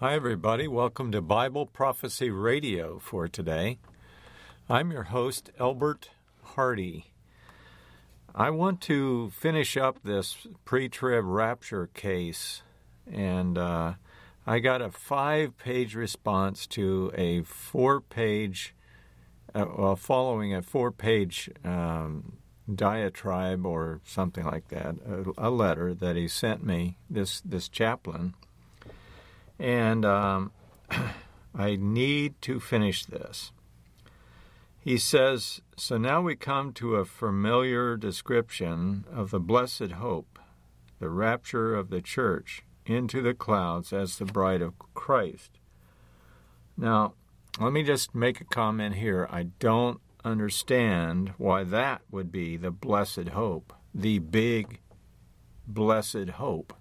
Hi, everybody. Welcome to Bible Prophecy Radio for today. I'm your host, Elbert Hardy. I want to finish up this pre trib rapture case, and uh, I got a five page response to a four page, uh, well, following a four page um, diatribe or something like that, a, a letter that he sent me, this, this chaplain and um, I need to finish this. He says, So now we come to a familiar description of the blessed hope, the rapture of the church into the clouds as the bride of Christ. Now, let me just make a comment here. I don't understand why that would be the blessed hope, the big blessed hope.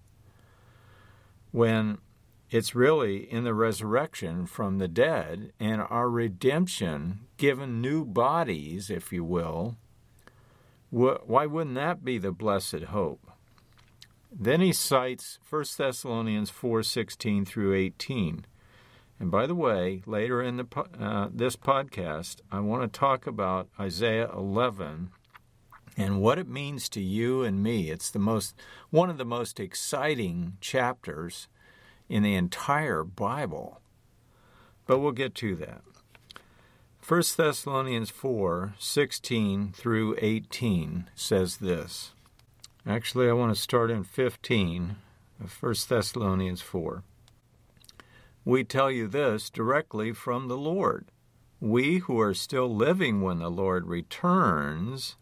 When it's really in the resurrection from the dead and our redemption, given new bodies, if you will. Why wouldn't that be the blessed hope? Then he cites 1 Thessalonians 4:16 through 18. And by the way, later in the, uh, this podcast, I want to talk about Isaiah 11 and what it means to you and me. It's the most one of the most exciting chapters in the entire Bible. But we'll get to that. 1 Thessalonians 4 16 through 18 says this. Actually, I want to start in 15 of 1 Thessalonians 4. We tell you this directly from the Lord. We who are still living when the Lord returns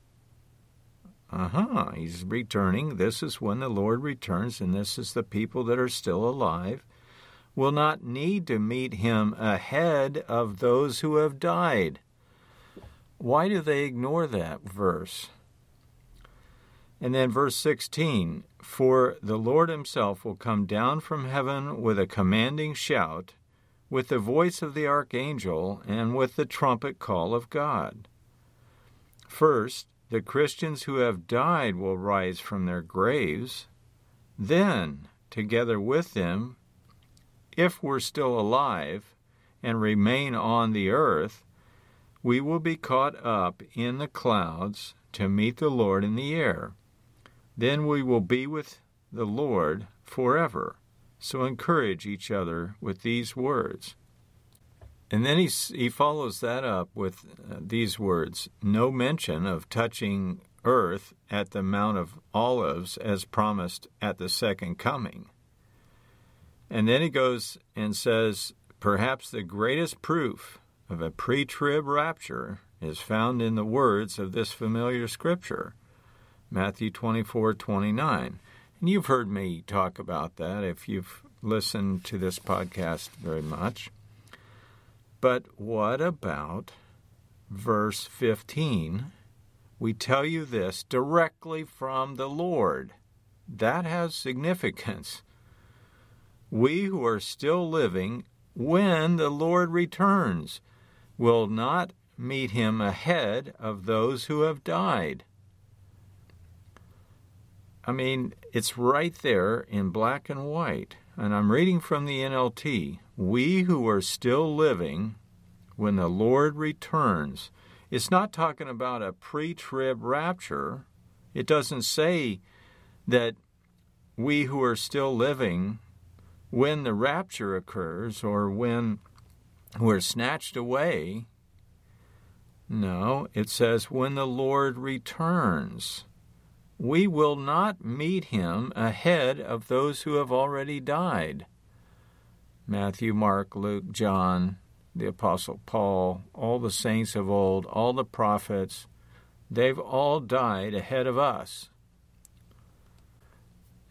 uh huh, he's returning. This is when the Lord returns, and this is the people that are still alive, will not need to meet him ahead of those who have died. Why do they ignore that verse? And then verse 16 For the Lord himself will come down from heaven with a commanding shout, with the voice of the archangel, and with the trumpet call of God. First, the Christians who have died will rise from their graves. Then, together with them, if we're still alive and remain on the earth, we will be caught up in the clouds to meet the Lord in the air. Then we will be with the Lord forever. So encourage each other with these words. And then he, he follows that up with uh, these words no mention of touching earth at the Mount of Olives as promised at the second coming. And then he goes and says, perhaps the greatest proof of a pre trib rapture is found in the words of this familiar scripture, Matthew 24 29. And you've heard me talk about that if you've listened to this podcast very much. But what about verse 15? We tell you this directly from the Lord. That has significance. We who are still living when the Lord returns will not meet him ahead of those who have died. I mean, it's right there in black and white. And I'm reading from the NLT we who are still living when the Lord returns. It's not talking about a pre trib rapture. It doesn't say that we who are still living when the rapture occurs or when we're snatched away. No, it says when the Lord returns. We will not meet him ahead of those who have already died. Matthew, Mark, Luke, John, the Apostle Paul, all the saints of old, all the prophets, they've all died ahead of us.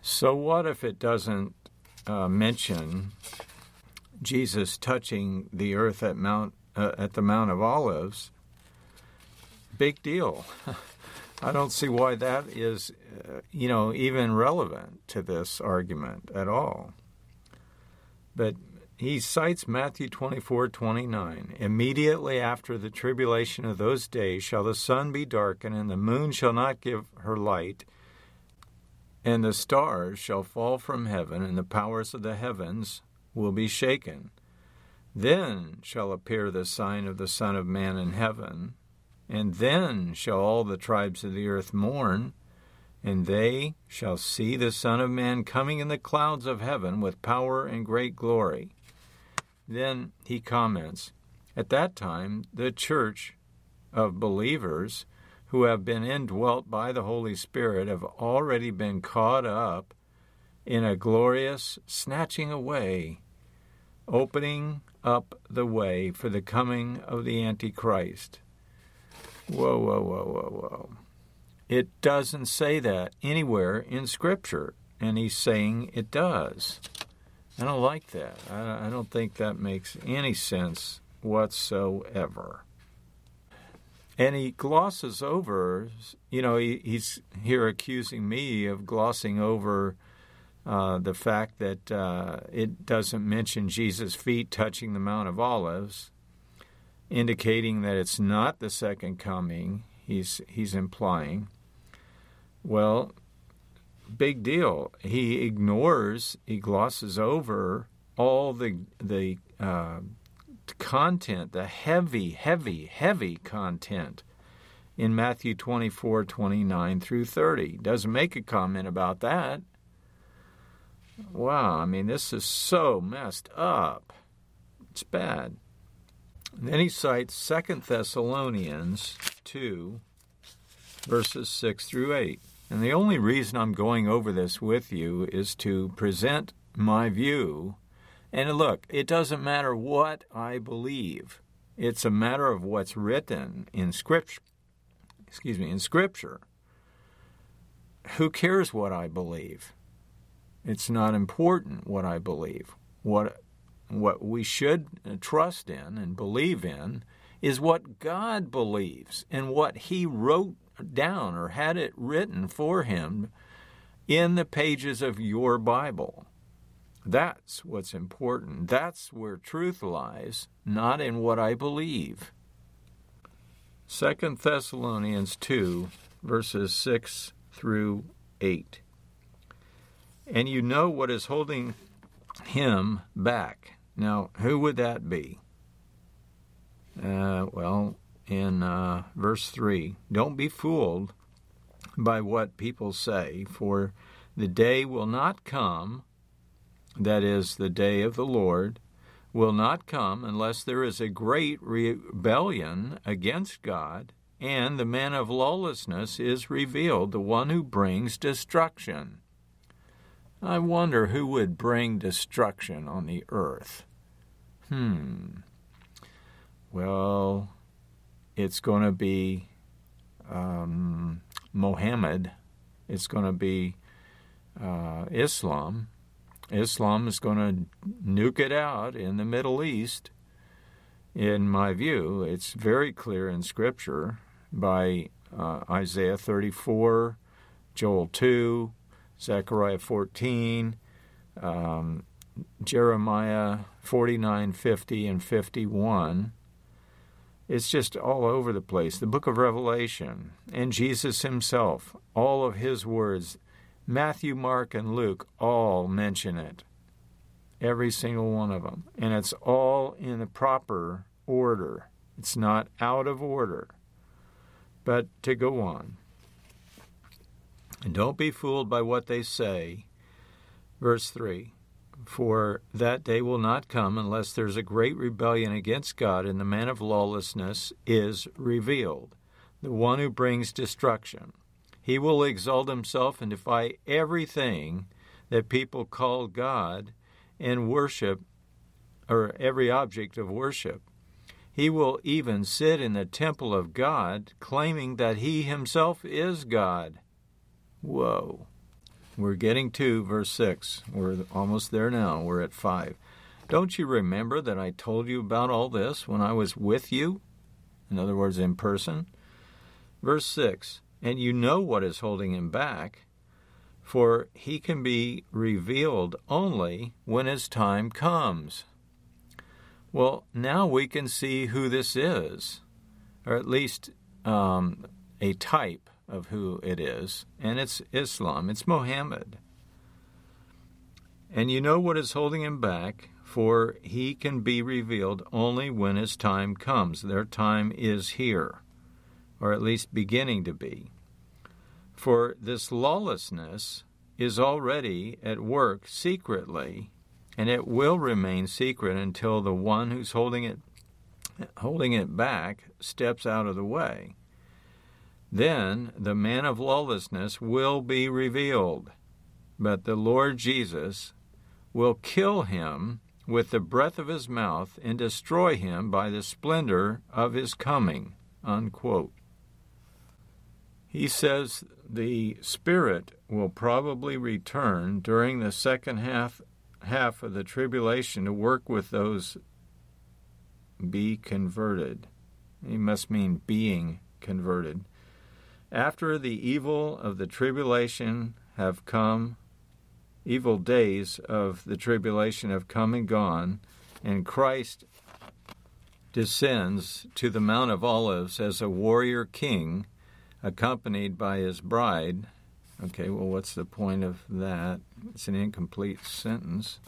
So, what if it doesn't uh, mention Jesus touching the earth at Mount uh, at the Mount of Olives? Big deal. I don't see why that is, uh, you know, even relevant to this argument at all. But he cites Matthew 24 29. Immediately after the tribulation of those days shall the sun be darkened, and the moon shall not give her light, and the stars shall fall from heaven, and the powers of the heavens will be shaken. Then shall appear the sign of the Son of Man in heaven, and then shall all the tribes of the earth mourn, and they shall see the Son of Man coming in the clouds of heaven with power and great glory. Then he comments At that time, the church of believers who have been indwelt by the Holy Spirit have already been caught up in a glorious snatching away, opening up the way for the coming of the Antichrist. Whoa, whoa, whoa, whoa, whoa. It doesn't say that anywhere in Scripture, and he's saying it does. I don't like that. I, don't think that makes any sense whatsoever. And he glosses over, you know, he, he's here accusing me of glossing over uh, the fact that uh, it doesn't mention Jesus' feet touching the Mount of Olives, indicating that it's not the second coming. He's he's implying. Well, big deal. He ignores, he glosses over all the the uh, content, the heavy, heavy, heavy content in Matthew 24, 29 through 30. Doesn't make a comment about that. Wow, I mean, this is so messed up. It's bad. And then he cites Second Thessalonians 2, verses 6 through 8. And the only reason I'm going over this with you is to present my view. And look, it doesn't matter what I believe. It's a matter of what's written in scripture. Excuse me, in scripture. Who cares what I believe? It's not important what I believe. What what we should trust in and believe in is what God believes and what he wrote down or had it written for him in the pages of your Bible. That's what's important. That's where truth lies, not in what I believe. 2 Thessalonians 2, verses 6 through 8 and you know what is holding him back. Now, who would that be? Uh, well, in uh, verse 3, don't be fooled by what people say, for the day will not come, that is, the day of the Lord, will not come unless there is a great rebellion against God, and the man of lawlessness is revealed, the one who brings destruction I wonder who would bring destruction on the earth. Hmm. Well, it's going to be um, Mohammed. It's going to be uh, Islam. Islam is going to nuke it out in the Middle East. In my view, it's very clear in Scripture by uh, Isaiah 34, Joel 2, Zechariah 14, um, Jeremiah 49, 50, and 51. It's just all over the place. The book of Revelation and Jesus himself, all of his words, Matthew, Mark, and Luke all mention it. Every single one of them. And it's all in the proper order. It's not out of order. But to go on. And don't be fooled by what they say. Verse 3 For that day will not come unless there's a great rebellion against God, and the man of lawlessness is revealed, the one who brings destruction. He will exalt himself and defy everything that people call God and worship, or every object of worship. He will even sit in the temple of God, claiming that he himself is God. Whoa. We're getting to verse 6. We're almost there now. We're at 5. Don't you remember that I told you about all this when I was with you? In other words, in person. Verse 6 And you know what is holding him back, for he can be revealed only when his time comes. Well, now we can see who this is, or at least um, a type of who it is, and it's Islam, it's Mohammed. And you know what is holding him back, for he can be revealed only when his time comes. Their time is here, or at least beginning to be. For this lawlessness is already at work secretly, and it will remain secret until the one who's holding it holding it back steps out of the way. Then the man of lawlessness will be revealed, but the Lord Jesus will kill him with the breath of his mouth and destroy him by the splendor of his coming. Unquote. He says the Spirit will probably return during the second half, half of the tribulation to work with those be converted. He must mean being converted. After the evil of the tribulation have come, evil days of the tribulation have come and gone, and Christ descends to the Mount of Olives as a warrior king, accompanied by his bride. Okay, well, what's the point of that? It's an incomplete sentence.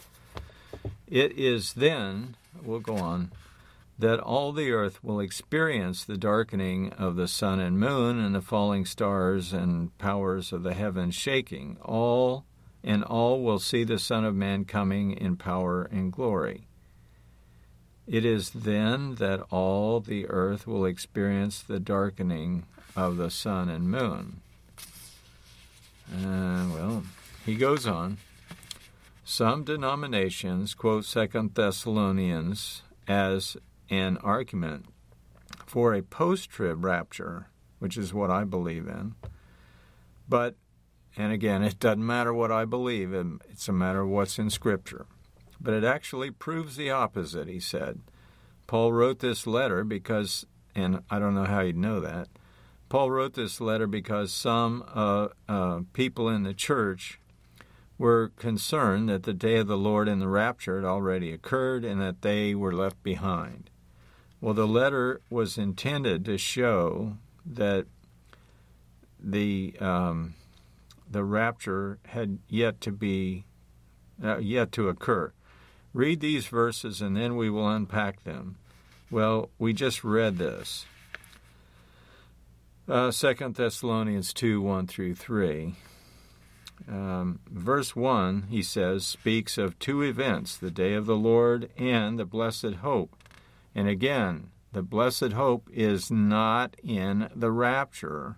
It is then, we'll go on, that all the earth will experience the darkening of the sun and moon and the falling stars and powers of the heavens shaking. All and all will see the Son of Man coming in power and glory. It is then that all the earth will experience the darkening of the sun and moon. Uh, well, he goes on. Some denominations quote Second Thessalonians as an argument for a post trib rapture, which is what I believe in. But and again, it doesn't matter what I believe, it's a matter of what's in Scripture. But it actually proves the opposite, he said. Paul wrote this letter because, and I don't know how you'd know that, Paul wrote this letter because some uh, uh, people in the church were concerned that the day of the Lord and the rapture had already occurred and that they were left behind. Well, the letter was intended to show that the um, the rapture had yet to be uh, yet to occur. Read these verses and then we will unpack them. Well, we just read this. Uh, 2 Thessalonians 2 1 through 3. Um, verse 1, he says, speaks of two events the day of the Lord and the blessed hope. And again, the blessed hope is not in the rapture,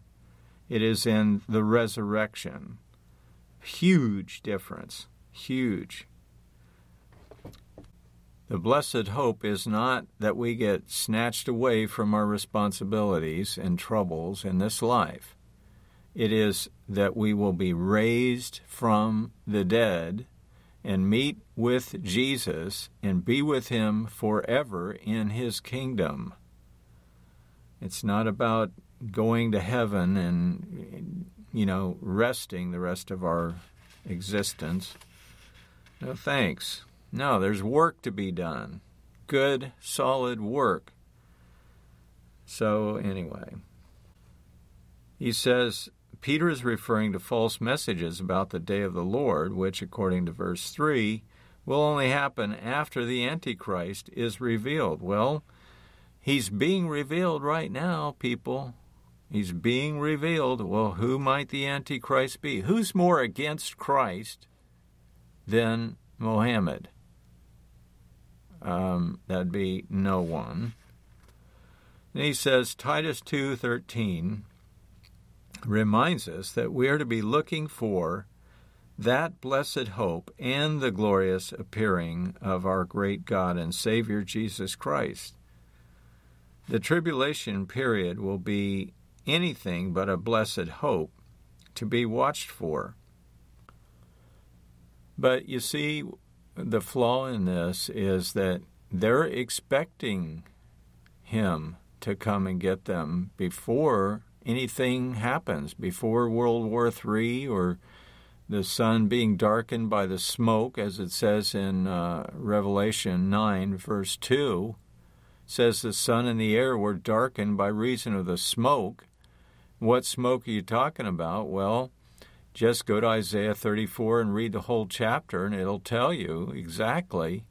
it is in the resurrection. Huge difference. Huge. The blessed hope is not that we get snatched away from our responsibilities and troubles in this life. It is that we will be raised from the dead and meet with Jesus and be with him forever in his kingdom. It's not about going to heaven and, you know, resting the rest of our existence. No thanks. No, there's work to be done. Good, solid work. So, anyway, he says Peter is referring to false messages about the day of the Lord, which, according to verse 3, will only happen after the Antichrist is revealed. Well, he's being revealed right now, people. He's being revealed. Well, who might the Antichrist be? Who's more against Christ than Mohammed? Um, that'd be no one. And he says Titus 2:13 reminds us that we are to be looking for that blessed hope and the glorious appearing of our great God and Savior Jesus Christ. The tribulation period will be anything but a blessed hope to be watched for. But you see, the flaw in this is that they're expecting him to come and get them before anything happens, before World War III or the sun being darkened by the smoke, as it says in uh, Revelation 9, verse 2, says the sun and the air were darkened by reason of the smoke. What smoke are you talking about? Well, just go to Isaiah 34 and read the whole chapter, and it'll tell you exactly.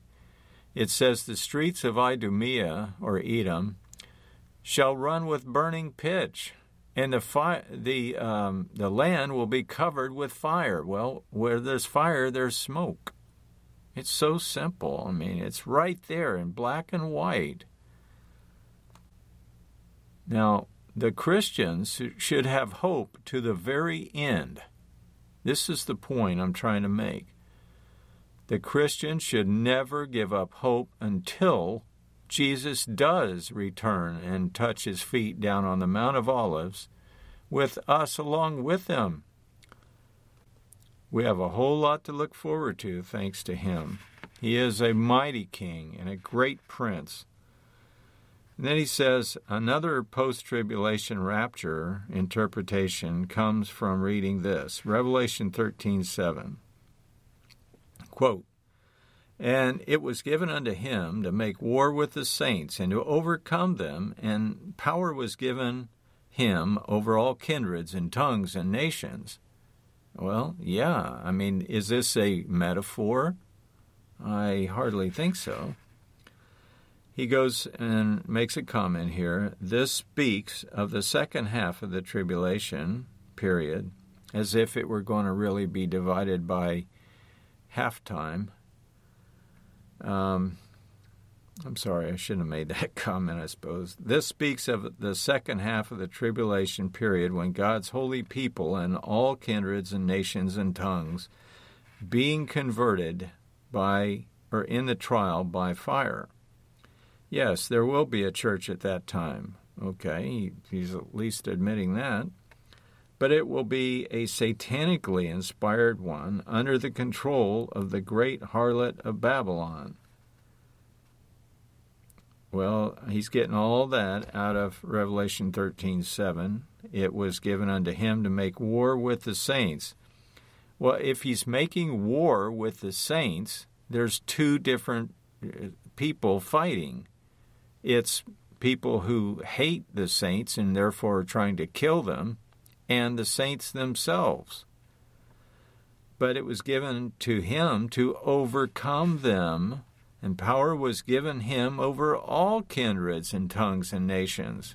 it says, The streets of Idumea, or Edom, shall run with burning pitch, and the, fi- the, um, the land will be covered with fire. Well, where there's fire, there's smoke. It's so simple. I mean, it's right there in black and white. Now, the Christians should have hope to the very end. This is the point I'm trying to make. The Christian should never give up hope until Jesus does return and touch his feet down on the Mount of Olives with us along with him. We have a whole lot to look forward to thanks to him. He is a mighty king and a great prince. And then he says another post tribulation rapture interpretation comes from reading this Revelation 13 7. Quote, and it was given unto him to make war with the saints and to overcome them, and power was given him over all kindreds and tongues and nations. Well, yeah, I mean, is this a metaphor? I hardly think so he goes and makes a comment here. This speaks of the second half of the tribulation period as if it were going to really be divided by half halftime. Um, I'm sorry, I shouldn't have made that comment, I suppose. This speaks of the second half of the tribulation period when God's holy people and all kindreds and nations and tongues being converted by or in the trial by fire. Yes, there will be a church at that time. Okay, he's at least admitting that. But it will be a satanically inspired one under the control of the great harlot of Babylon. Well, he's getting all that out of Revelation 13:7. It was given unto him to make war with the saints. Well, if he's making war with the saints, there's two different uh, people fighting. It's people who hate the saints and therefore are trying to kill them, and the saints themselves. But it was given to him to overcome them, and power was given him over all kindreds and tongues and nations.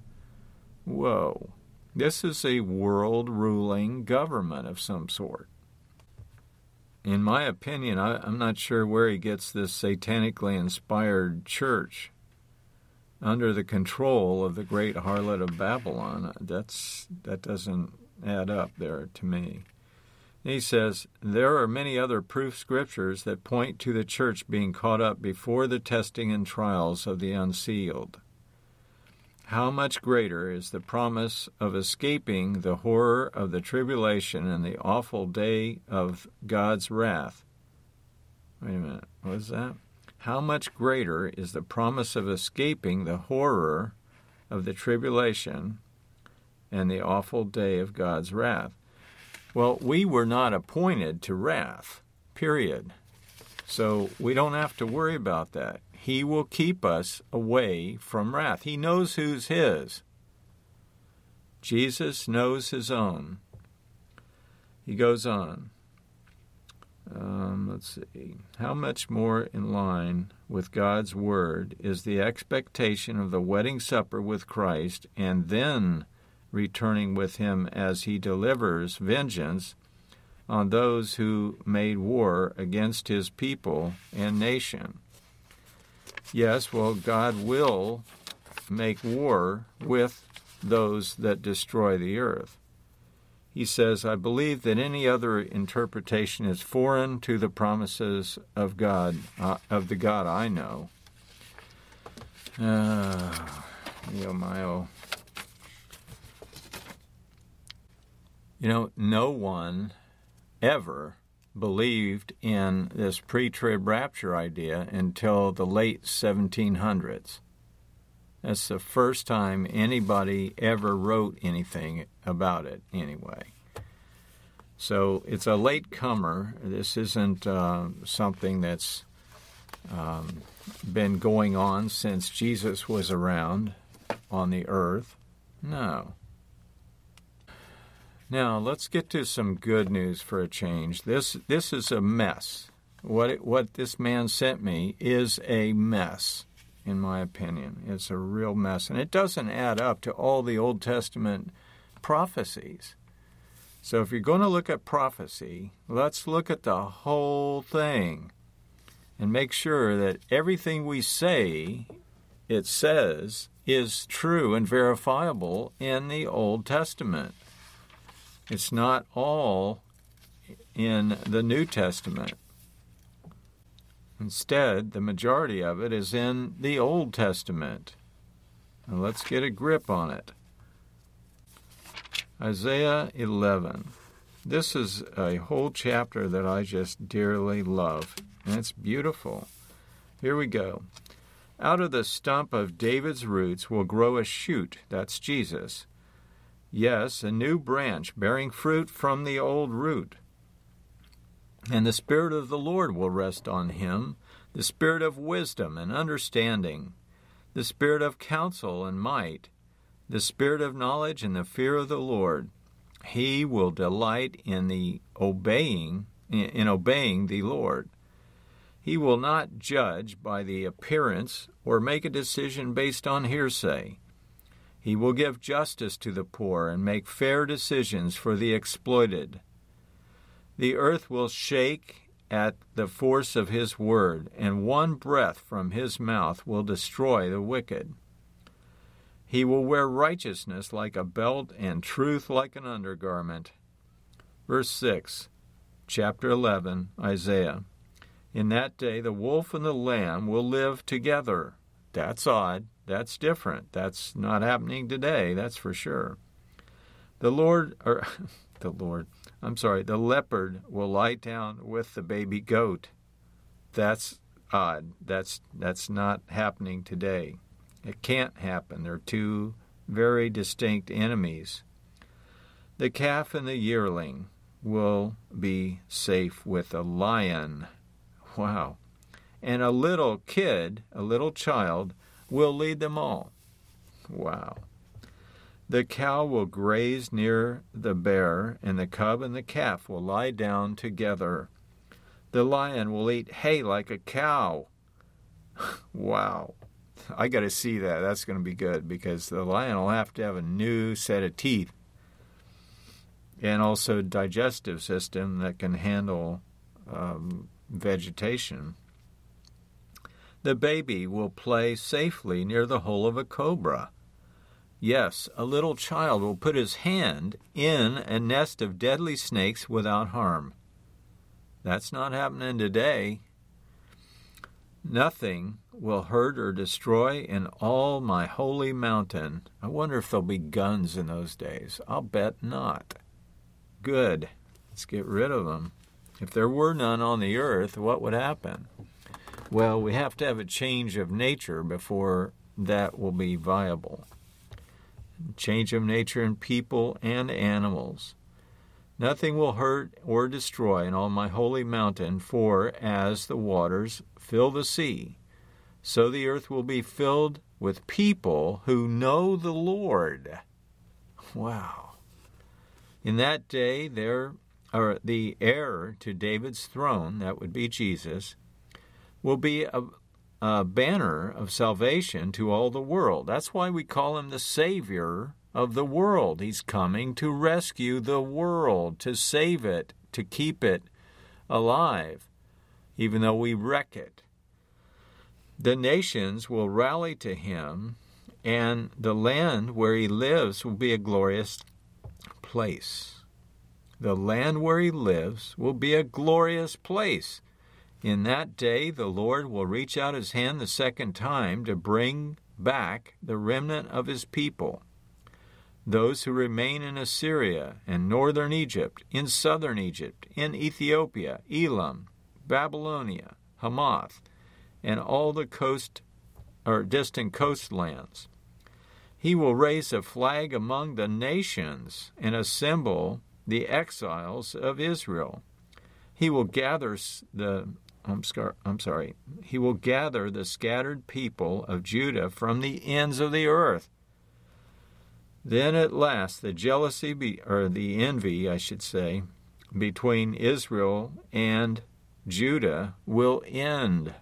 Whoa, this is a world ruling government of some sort. In my opinion, I, am not sure where he gets this satanically inspired church under the control of the great harlot of Babylon. That's that doesn't add up there to me. He says, There are many other proof scriptures that point to the church being caught up before the testing and trials of the unsealed. How much greater is the promise of escaping the horror of the tribulation and the awful day of God's wrath? Wait a minute, what is that? how much greater is the promise of escaping the horror of the tribulation and the awful day of God's wrath? Well, we were not appointed to wrath, period. So we don't have to worry about that. He will keep us away from wrath. He knows who's His. Jesus knows His own. He goes on. Um, let's see. How much more in line with God's Word is the expectation of the wedding supper with Christ and then returning with Him as He delivers vengeance on those who made war against His people and nation? Yes, well, God will make war with those that destroy the earth. He says, I believe that any other interpretation is foreign to the promises of God, uh, of the God I know. Uh, yo, my oh. You know, no one ever believed in this pre trib rapture idea until the late 1700s. That's the first time anybody ever wrote anything about it, anyway. So it's a late comer. This isn't uh, something that's um, been going on since Jesus was around on the earth. No. Now let's get to some good news for a change. This this is a mess. what it, what this man sent me is a mess, in my opinion. It's a real mess, and it doesn't add up to all the Old Testament prophecies. So if you're going to look at prophecy, let's look at the whole thing and make sure that everything we say it says is true and verifiable in the Old Testament. It's not all in the New Testament. Instead, the majority of it is in the Old Testament. Now let's get a grip on it. Isaiah 11. This is a whole chapter that I just dearly love, and it's beautiful. Here we go. Out of the stump of David's roots will grow a shoot, that's Jesus. Yes, a new branch bearing fruit from the old root. And the Spirit of the Lord will rest on him the Spirit of wisdom and understanding, the Spirit of counsel and might, the Spirit of knowledge and the fear of the Lord. He will delight in the obeying in obeying the Lord. He will not judge by the appearance or make a decision based on hearsay. He will give justice to the poor and make fair decisions for the exploited. The earth will shake at the force of his word, and one breath from his mouth will destroy the wicked. He will wear righteousness like a belt and truth like an undergarment. Verse 6, chapter 11, Isaiah. In that day, the wolf and the lamb will live together. That's odd. That's different. That's not happening today, that's for sure. The Lord, or the Lord, I'm sorry, the leopard will lie down with the baby goat. That's odd. That's that's not happening today. It can't happen. They're two very distinct enemies. The calf and the yearling will be safe with a lion. Wow. And a little kid, a little child, will lead them all. Wow. The cow will graze near the bear, and the cub and the calf will lie down together. The lion will eat hay like a cow. wow. I got to see that. That's going to be good because the lion will have to have a new set of teeth and also digestive system that can handle um, vegetation. The baby will play safely near the hole of a cobra. Yes, a little child will put his hand in a nest of deadly snakes without harm. That's not happening today. Nothing will hurt or destroy in all my holy mountain. I wonder if there'll be guns in those days. I'll bet not. Good. Let's get rid of them. If there were none on the earth, what would happen? Well, we have to have a change of nature before that will be viable. Change of nature in people and animals. Nothing will hurt or destroy in all my holy mountain, for as the waters fill the sea, so the earth will be filled with people who know the Lord. Wow. In that day, there or the heir to David's throne, that would be Jesus, will be a, a banner of salvation to all the world. That's why we call him the Savior of the world. He's coming to rescue the world, to save it, to keep it alive, even though we wreck it. The nations will rally to him, and the land where he lives will be a glorious place. The land where he lives will be a glorious place. In that day, the Lord will reach out his hand the second time to bring back the remnant of his people. Those who remain in Assyria and northern Egypt, in southern Egypt, in Ethiopia, Elam, Babylonia, Hamath, and all the coast or distant coastlands. He will raise a flag among the nations and assemble the exiles of Israel. He will gather the I'm, scar- I'm sorry. He will gather the scattered people of Judah from the ends of the earth. Then at last the jealousy, be, or the envy, I should say, between Israel and Judah will end.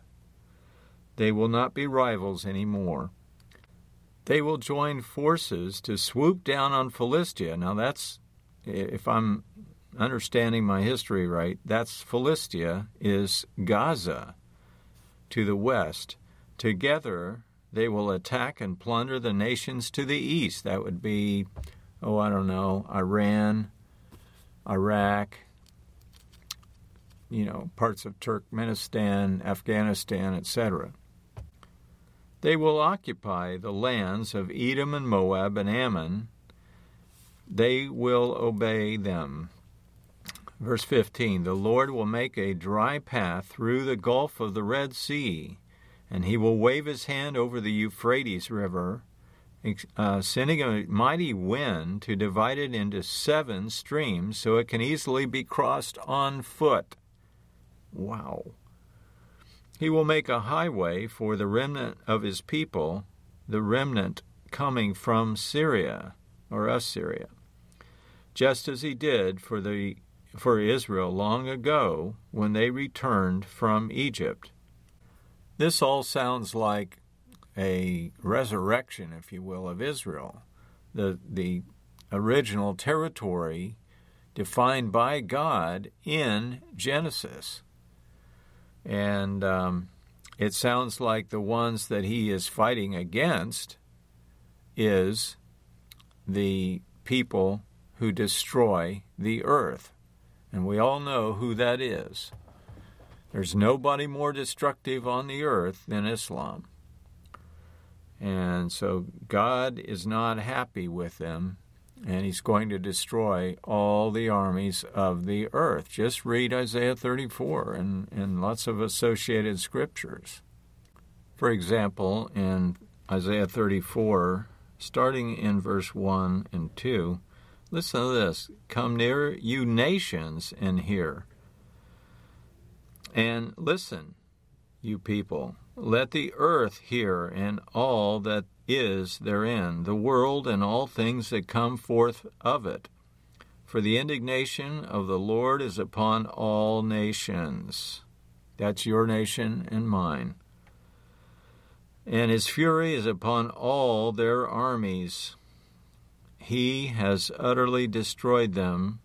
They will not be rivals anymore. They will join forces to swoop down on Philistia. Now, that's, if I'm understanding my history right, that's Philistia is Gaza to the west. Together, they will attack and plunder the nations to the east. That would be, oh, I don't know, Iran, Iraq, you know, parts of Turkmenistan, Afghanistan, etc. They will occupy the lands of Edom and Moab and Ammon. They will obey them. Verse 15 The Lord will make a dry path through the gulf of the Red Sea, and he will wave his hand over the Euphrates River, uh, sending a mighty wind to divide it into seven streams so it can easily be crossed on foot. Wow. He will make a highway for the remnant of his people, the remnant coming from Syria or Assyria, just as he did for the for Israel long ago when they returned from Egypt. This all sounds like a resurrection, if you will, of Israel, the, the original territory defined by God in Genesis. And um, it sounds like the ones that he is fighting against is the people who destroy the earth. And we all know who that is. There's nobody more destructive on the earth than Islam. And so God is not happy with them, and He's going to destroy all the armies of the earth. Just read Isaiah 34 and, and lots of associated scriptures. For example, in Isaiah 34, starting in verse 1 and 2, Listen to this. Come near, you nations, and hear. And listen, you people. Let the earth hear, and all that is therein, the world and all things that come forth of it. For the indignation of the Lord is upon all nations. That's your nation and mine. And his fury is upon all their armies. He has utterly destroyed them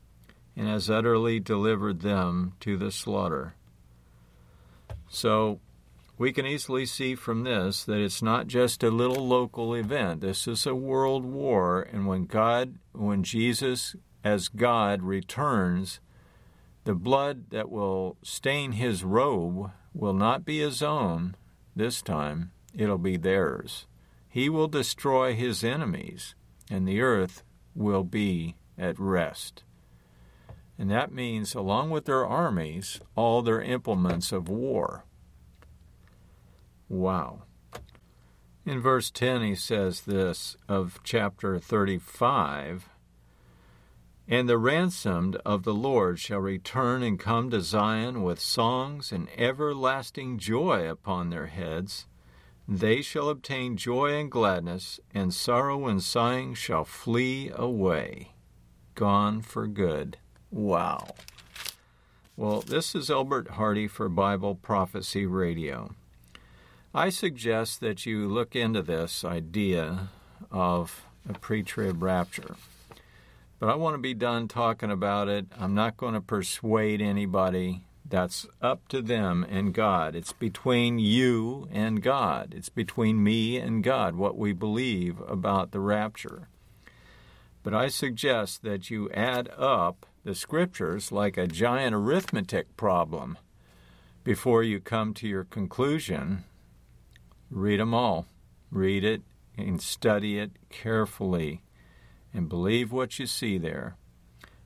and has utterly delivered them to the slaughter. So we can easily see from this that it's not just a little local event. This is a world war, and when God, when Jesus as God returns, the blood that will stain his robe will not be his own this time, it'll be theirs. He will destroy his enemies and the earth will be at rest. And that means, along with their armies, all their implements of war. Wow. In verse 10, he says this of chapter 35 And the ransomed of the Lord shall return and come to Zion with songs and everlasting joy upon their heads they shall obtain joy and gladness, and sorrow and sighing shall flee away. Gone for good. Wow. Well, this is Elbert Hardy for Bible Prophecy Radio. I suggest that you look into this idea of a pre trib rapture. But I want to be done talking about it. I'm not going to persuade anybody. That's up to them and God. It's between you and God. It's between me and God what we believe about the rapture. But I suggest that you add up the scriptures like a giant arithmetic problem before you come to your conclusion. Read them all. Read it and study it carefully and believe what you see there,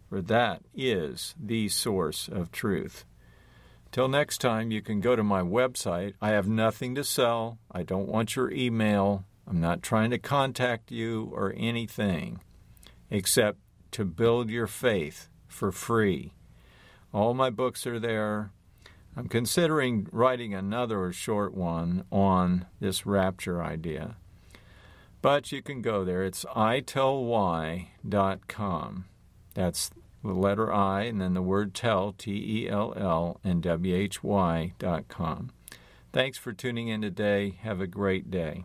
for that is the source of truth. Till next time, you can go to my website. I have nothing to sell. I don't want your email. I'm not trying to contact you or anything except to build your faith for free. All my books are there. I'm considering writing another short one on this rapture idea. But you can go there. It's itellwhy.com. That's the letter I, and then the word tell, T E L L, and W H Y dot com. Thanks for tuning in today. Have a great day.